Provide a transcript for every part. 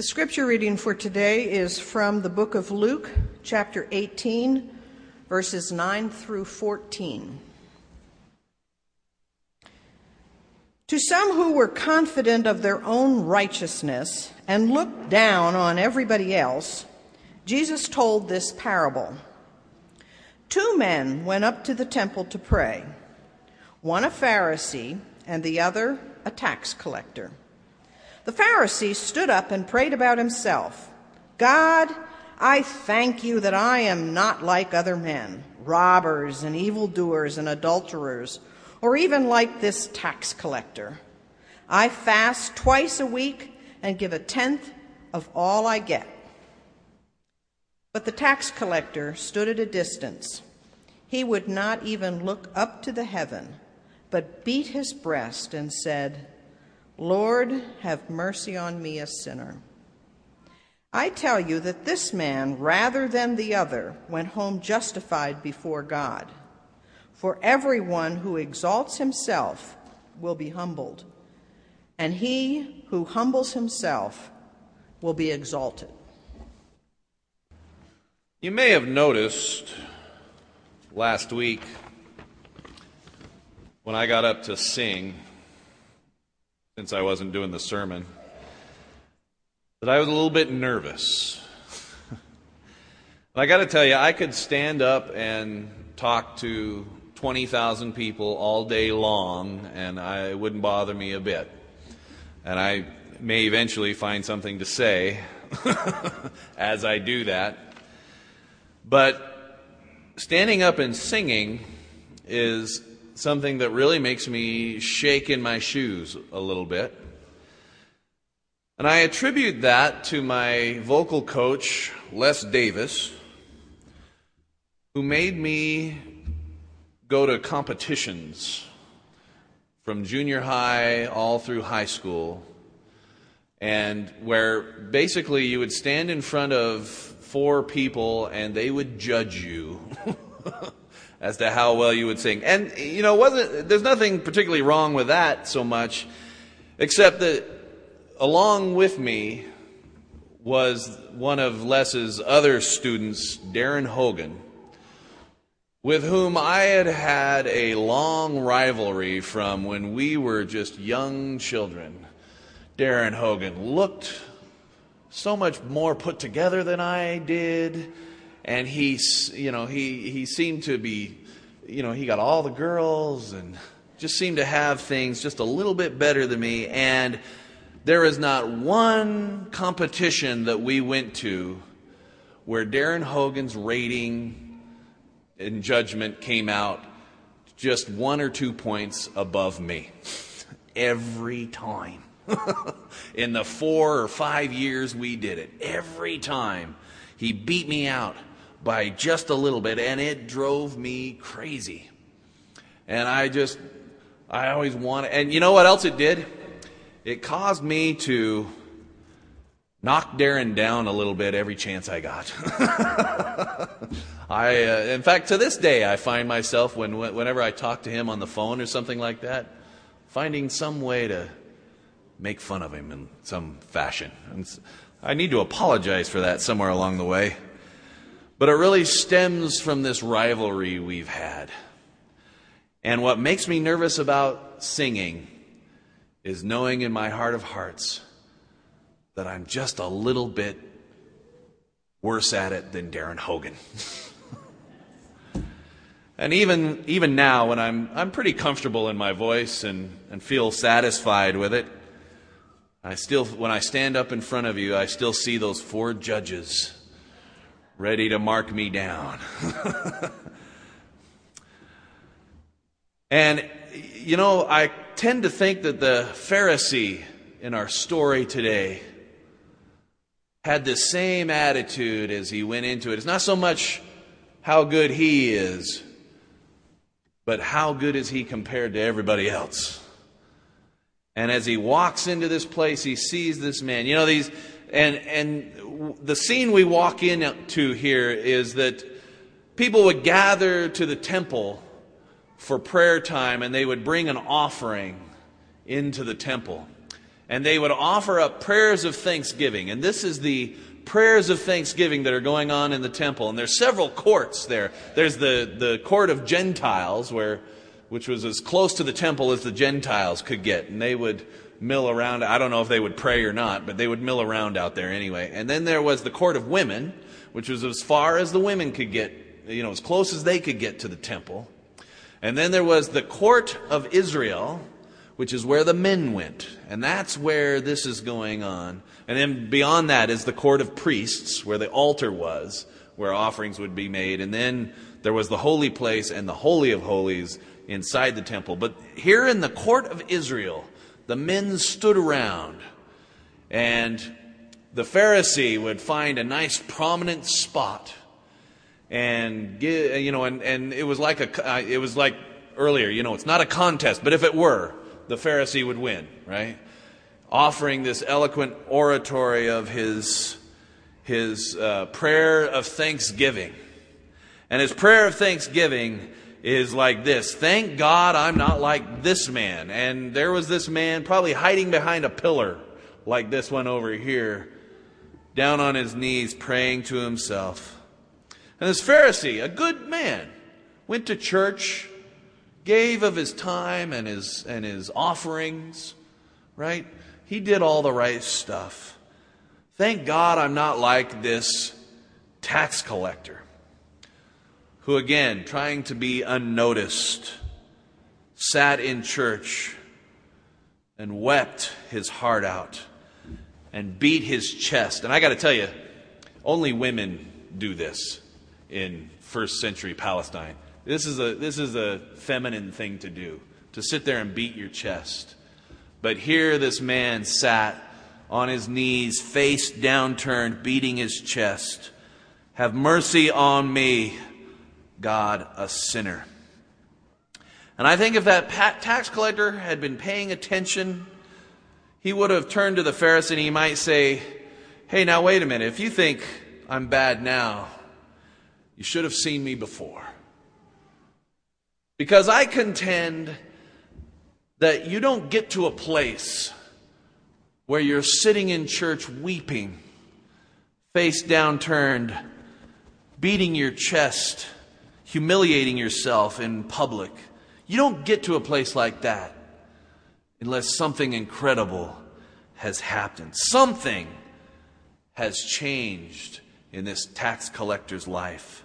The scripture reading for today is from the book of Luke, chapter 18, verses 9 through 14. To some who were confident of their own righteousness and looked down on everybody else, Jesus told this parable. Two men went up to the temple to pray, one a Pharisee and the other a tax collector. The Pharisee stood up and prayed about himself God, I thank you that I am not like other men, robbers and evildoers and adulterers, or even like this tax collector. I fast twice a week and give a tenth of all I get. But the tax collector stood at a distance. He would not even look up to the heaven, but beat his breast and said, Lord, have mercy on me, a sinner. I tell you that this man, rather than the other, went home justified before God. For everyone who exalts himself will be humbled, and he who humbles himself will be exalted. You may have noticed last week when I got up to sing, since I wasn't doing the sermon, that I was a little bit nervous. I got to tell you, I could stand up and talk to 20,000 people all day long, and I, it wouldn't bother me a bit. And I may eventually find something to say as I do that. But standing up and singing is something that really makes me shake in my shoes a little bit. And I attribute that to my vocal coach, Les Davis, who made me go to competitions from junior high all through high school, and where basically you would stand in front of four people and they would judge you. as to how well you would sing. And you know, wasn't there's nothing particularly wrong with that so much, except that along with me was one of Les's other students, Darren Hogan, with whom I had had a long rivalry from when we were just young children. Darren Hogan looked so much more put together than I did and he, you know, he, he seemed to be, you know, he got all the girls and just seemed to have things just a little bit better than me. And there is not one competition that we went to where Darren Hogan's rating and judgment came out just one or two points above me. Every time. In the four or five years we did it, every time he beat me out by just a little bit, and it drove me crazy. And I just, I always wanted, and you know what else it did? It caused me to knock Darren down a little bit every chance I got. I, uh, in fact, to this day, I find myself when, whenever I talk to him on the phone or something like that, finding some way to make fun of him in some fashion. And I need to apologize for that somewhere along the way. But it really stems from this rivalry we've had. And what makes me nervous about singing is knowing in my heart of hearts that I'm just a little bit worse at it than Darren Hogan. and even, even now, when I'm, I'm pretty comfortable in my voice and, and feel satisfied with it, I still, when I stand up in front of you, I still see those four judges ready to mark me down. and, you know, I tend to think that the Pharisee in our story today had the same attitude as he went into it. It's not so much how good he is, but how good is he compared to everybody else. And as he walks into this place, he sees this man. You know, these, and, and the scene we walk into here is that people would gather to the temple for prayer time and they would bring an offering into the temple. and they would offer up prayers of thanksgiving. And this is the prayers of thanksgiving that are going on in the temple. And there's several courts there. There's the, the court of Gentiles, where, which was as close to the temple as the Gentiles could get. And they would mill around. I don't know if they would pray or not, but they would mill around out there anyway. And then there was the court of women, which was as far as the women could get, you know, as close as they could get to the temple. And then there was the court of Israel, which is where the men went. And that's where this is going on. And then beyond that is the court of priests, where the altar was, where offerings would be made. And then there was the holy place and the holy of holies inside the temple. But here in the court of Israel, the men stood around and the Pharisee would find a nice prominent spot and you know and, and it was like a uh, it was like earlier you know it's not a contest but if it were the Pharisee would win, right? Offering this eloquent oratory of his, his uh, prayer of thanksgiving. And his prayer of thanksgiving is like this Thank God I'm not like this man. And there was this man probably hiding behind a pillar like this one over here, down on his knees praying to himself. And this Pharisee, a good man, went to church, gave of his time and his, and his offerings, right? He did all the right stuff. Thank God I'm not like this tax collector who, again, trying to be unnoticed, sat in church and wept his heart out and beat his chest. And I got to tell you, only women do this in first century Palestine. This is a, this is a feminine thing to do, to sit there and beat your chest. But here this man sat on his knees, face downturned, beating his chest. Have mercy on me, God, a sinner. And I think if that tax collector had been paying attention, he would have turned to the Pharisee and he might say, Hey, now wait a minute. If you think I'm bad now, you should have seen me before. Because I contend that you don't get to a place where you're sitting in church weeping, face downturned, beating your chest, humiliating yourself in public. You don't get to a place like that unless something incredible has happened. Something has changed in this tax collector's life.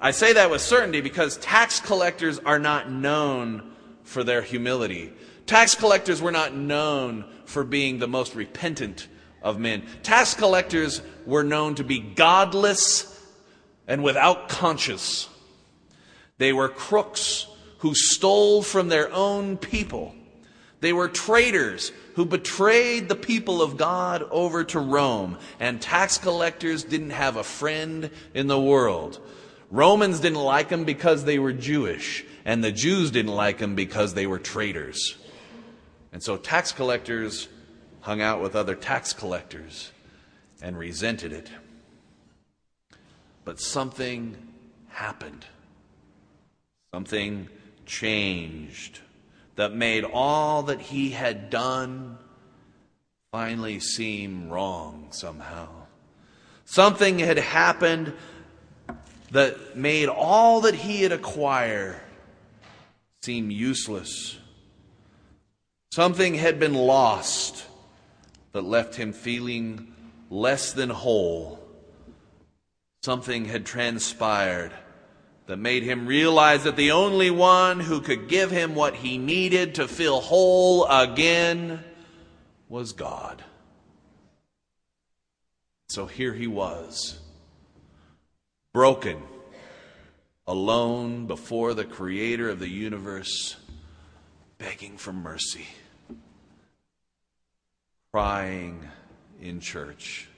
I say that with certainty because tax collectors are not known for their humility. Tax collectors were not known for being the most repentant of men. Tax collectors were known to be godless and without conscience. They were crooks who stole from their own people. They were traitors who betrayed the people of God over to Rome. And tax collectors didn't have a friend in the world. Romans didn't like them because they were Jewish, and the Jews didn't like them because they were traitors. And so tax collectors hung out with other tax collectors and resented it. But something happened. Something changed that made all that he had done finally seem wrong somehow. Something had happened that made all that he had acquired seem useless. Something had been lost that left him feeling less than whole. Something had transpired that made him realize that the only one who could give him what he needed to feel whole again was God. So here he was broken, alone before the creator of the universe, begging for mercy, crying in church,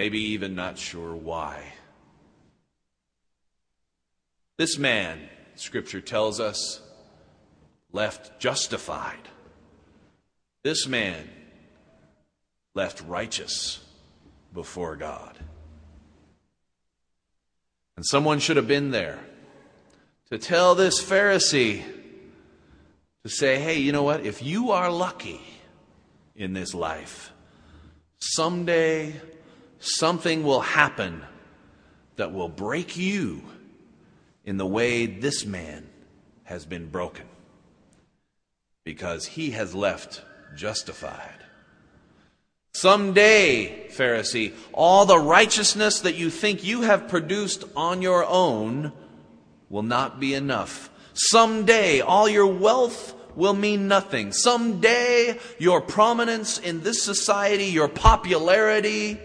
maybe even not sure why. This man, Scripture tells us, left justified. This man left righteous before God. And someone should have been there to tell this Pharisee to say, hey, you know what? If you are lucky in this life, someday something will happen that will break you in the way this man has been broken because he has left justified. Someday, Pharisee, all the righteousness that you think you have produced on your own will not be enough. Someday, all your wealth will mean nothing. Someday, your prominence in this society, your popularity,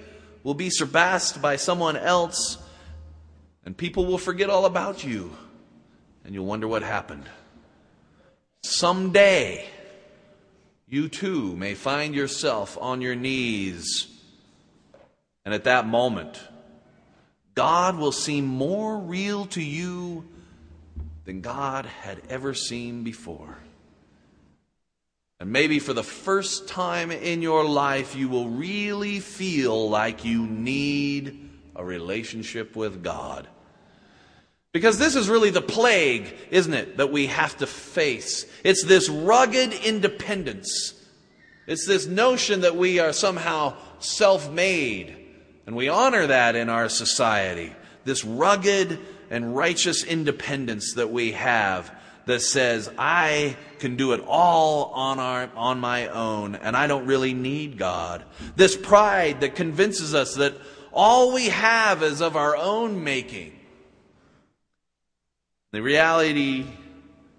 will be surpassed by someone else, and people will forget all about you, and you'll wonder what happened. Someday, you too may find yourself on your knees. And at that moment, God will seem more real to you than God had ever seen before. And maybe for the first time in your life, you will really feel like you need a relationship with God. Because this is really the plague, isn't it, that we have to face? It's this rugged independence. It's this notion that we are somehow self made. And we honor that in our society. This rugged and righteous independence that we have that says, I can do it all on, our, on my own, and I don't really need God. This pride that convinces us that all we have is of our own making. The reality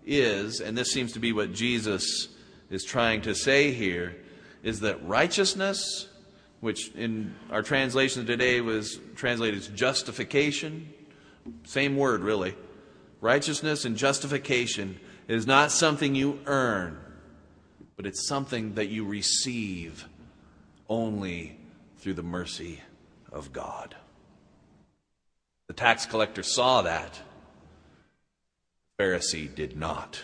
is, and this seems to be what Jesus is trying to say here, is that righteousness, which in our translation today was translated as justification, same word really Righteousness and justification is not something you earn, but it's something that you receive only through the mercy of God. The tax collector saw that. The Pharisee did not.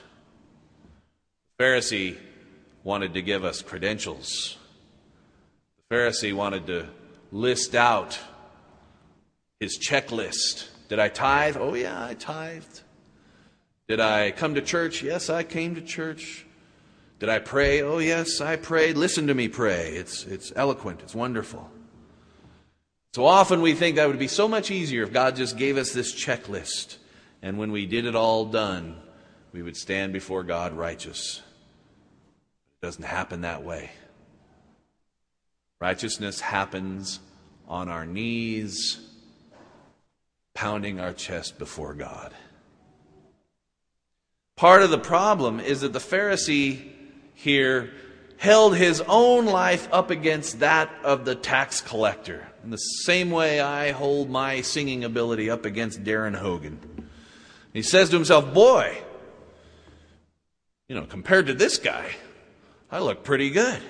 The Pharisee wanted to give us credentials. The Pharisee wanted to list out his checklist did I tithe? Oh, yeah, I tithed. Did I come to church? Yes, I came to church. Did I pray? Oh, yes, I prayed. Listen to me pray. It's, it's eloquent, it's wonderful. So often we think that would be so much easier if God just gave us this checklist. And when we did it all done, we would stand before God righteous. It doesn't happen that way. Righteousness happens on our knees pounding our chest before God. Part of the problem is that the Pharisee here held his own life up against that of the tax collector. In the same way I hold my singing ability up against Darren Hogan. He says to himself, Boy, you know, compared to this guy, I look pretty good.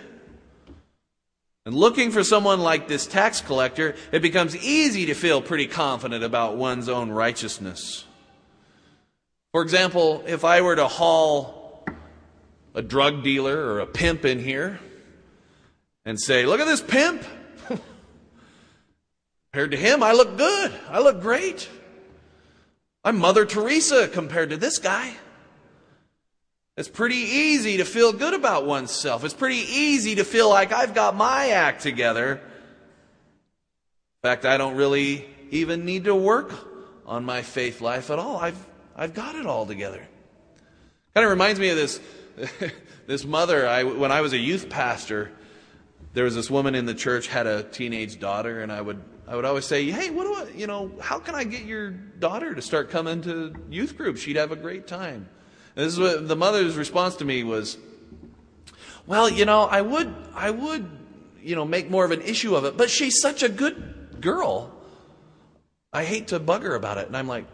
And looking for someone like this tax collector, it becomes easy to feel pretty confident about one's own righteousness. For example, if I were to haul a drug dealer or a pimp in here and say, Look at this pimp. compared to him, I look good. I look great. I'm Mother Teresa compared to this guy. It's pretty easy to feel good about oneself. It's pretty easy to feel like I've got my act together. In fact, I don't really even need to work on my faith life at all. I've, I've got it all together. Kind of reminds me of this, this mother. I, when I was a youth pastor, there was this woman in the church had a teenage daughter, and I would I would always say, "Hey, what do I, you know, how can I get your daughter to start coming to youth group? She'd have a great time." This is what the mother's response to me was, well, you know, I would, I would, you know, make more of an issue of it, but she's such a good girl. I hate to bug her about it. And I'm like,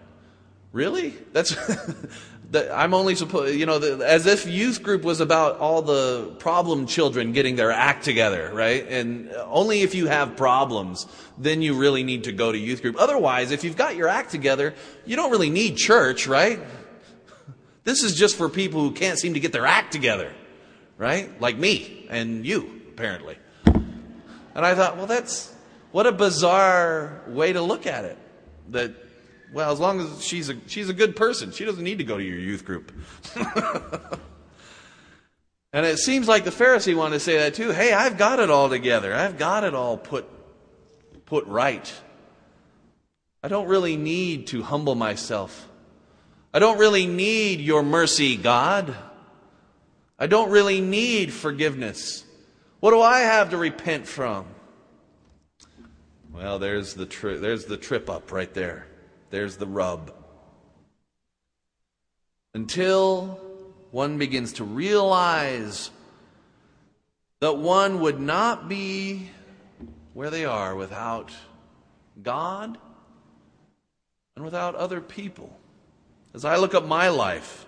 really? That's, that I'm only supposed, you know, the, as if youth group was about all the problem children getting their act together, right? And only if you have problems, then you really need to go to youth group. Otherwise, if you've got your act together, you don't really need church, right? This is just for people who can't seem to get their act together, right? Like me and you, apparently. And I thought, well, that's what a bizarre way to look at it. That, well, as long as she's a, she's a good person, she doesn't need to go to your youth group. And it seems like the Pharisee wanted to say that too. Hey, I've got it all together. I've got it all put, put right. I don't really need to humble myself. I don't really need your mercy, God. I don't really need forgiveness. What do I have to repent from? Well, there's the, tri- there's the trip up right there. There's the rub. Until one begins to realize that one would not be where they are without God and without other people. As I look at my life,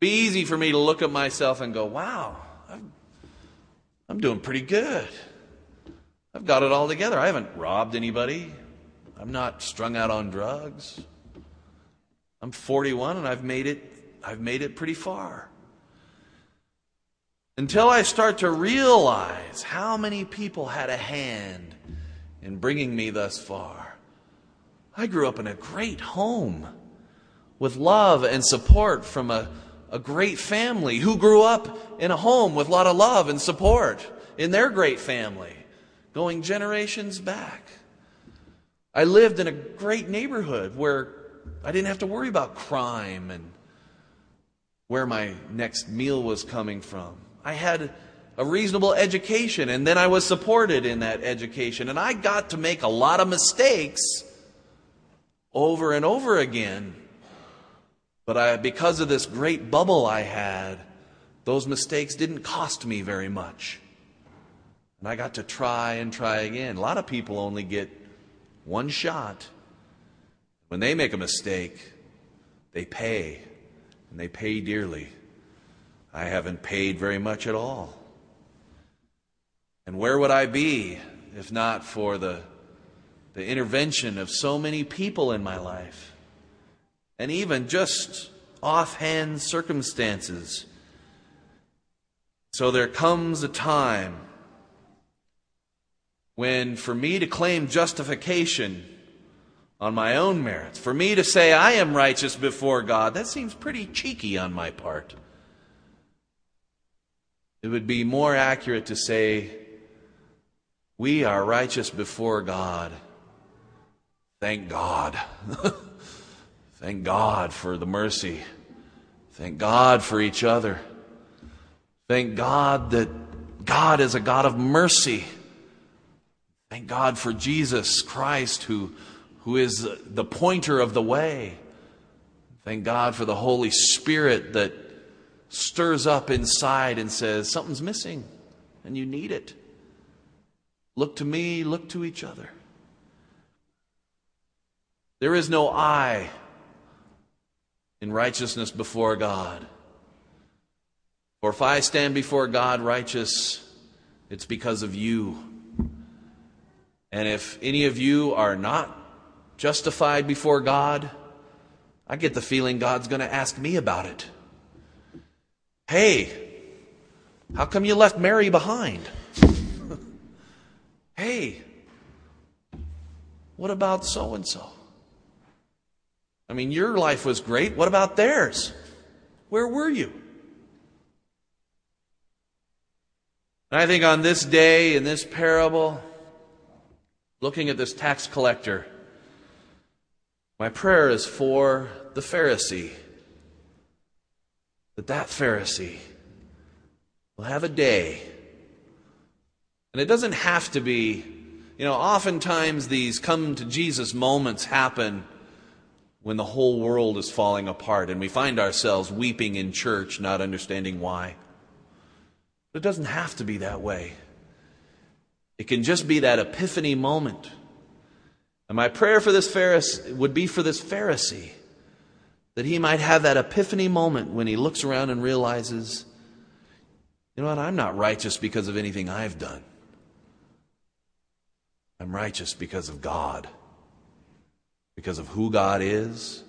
be easy for me to look at myself and go, wow, I'm, I'm doing pretty good. I've got it all together. I haven't robbed anybody. I'm not strung out on drugs. I'm 41 and I've made it I've made it pretty far. Until I start to realize how many people had a hand in bringing me thus far. I grew up in a great home with love and support from a, a great family who grew up in a home with a lot of love and support in their great family, going generations back. I lived in a great neighborhood where I didn't have to worry about crime and where my next meal was coming from. I had a reasonable education, and then I was supported in that education. And I got to make a lot of mistakes over and over again. But I, because of this great bubble I had, those mistakes didn't cost me very much. And I got to try and try again. A lot of people only get one shot. When they make a mistake, they pay and they pay dearly. I haven't paid very much at all. And where would I be if not for the, the intervention of so many people in my life? And even just offhand circumstances. So there comes a time when, for me to claim justification, on my own merits. For me to say I am righteous before God, that seems pretty cheeky on my part. It would be more accurate to say, We are righteous before God. Thank God. Thank God for the mercy. Thank God for each other. Thank God that God is a God of mercy. Thank God for Jesus Christ who who is the pointer of the way. Thank God for the Holy Spirit that stirs up inside and says, Something's missing and you need it. Look to me, look to each other. There is no I in righteousness before God. For if I stand before God righteous, it's because of you. And if any of you are not justified before God, I get the feeling God's going to ask me about it. Hey, how come you left Mary behind? hey, what about so and so? I mean, your life was great. What about theirs? Where were you? And I think on this day, in this parable, looking at this tax collector, my prayer is for the Pharisee, that that Pharisee will have a day. And it doesn't have to be, you know, oftentimes these come to Jesus moments happen when the whole world is falling apart and we find ourselves weeping in church, not understanding why. But it doesn't have to be that way. It can just be that epiphany moment and my prayer for this Pharisee would be for this Pharisee that he might have that epiphany moment when he looks around and realizes, you know what, I'm not righteous because of anything I've done. I'm righteous because of God, because of who God is,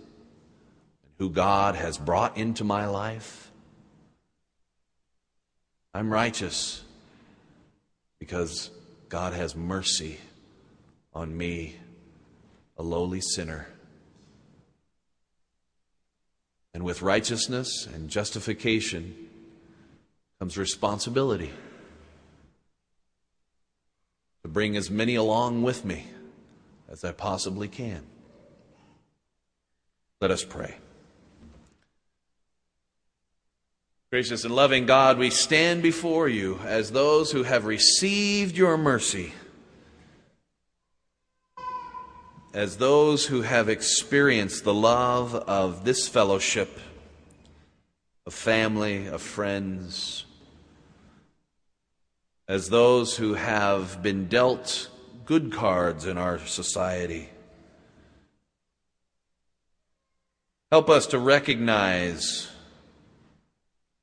and who God has brought into my life. I'm righteous because God has mercy on me a lowly sinner. And with righteousness and justification comes responsibility to bring as many along with me as I possibly can. Let us pray. Gracious and loving God, we stand before you as those who have received your mercy, as those who have experienced the love of this fellowship, of family, of friends, as those who have been dealt good cards in our society. Help us to recognize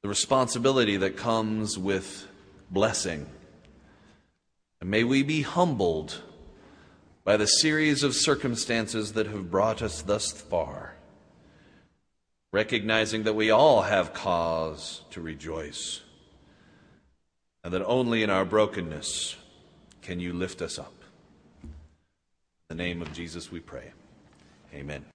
the responsibility that comes with blessing. And may we be humbled by the series of circumstances that have brought us thus far, recognizing that we all have cause to rejoice, and that only in our brokenness can you lift us up. In the name of Jesus we pray. Amen.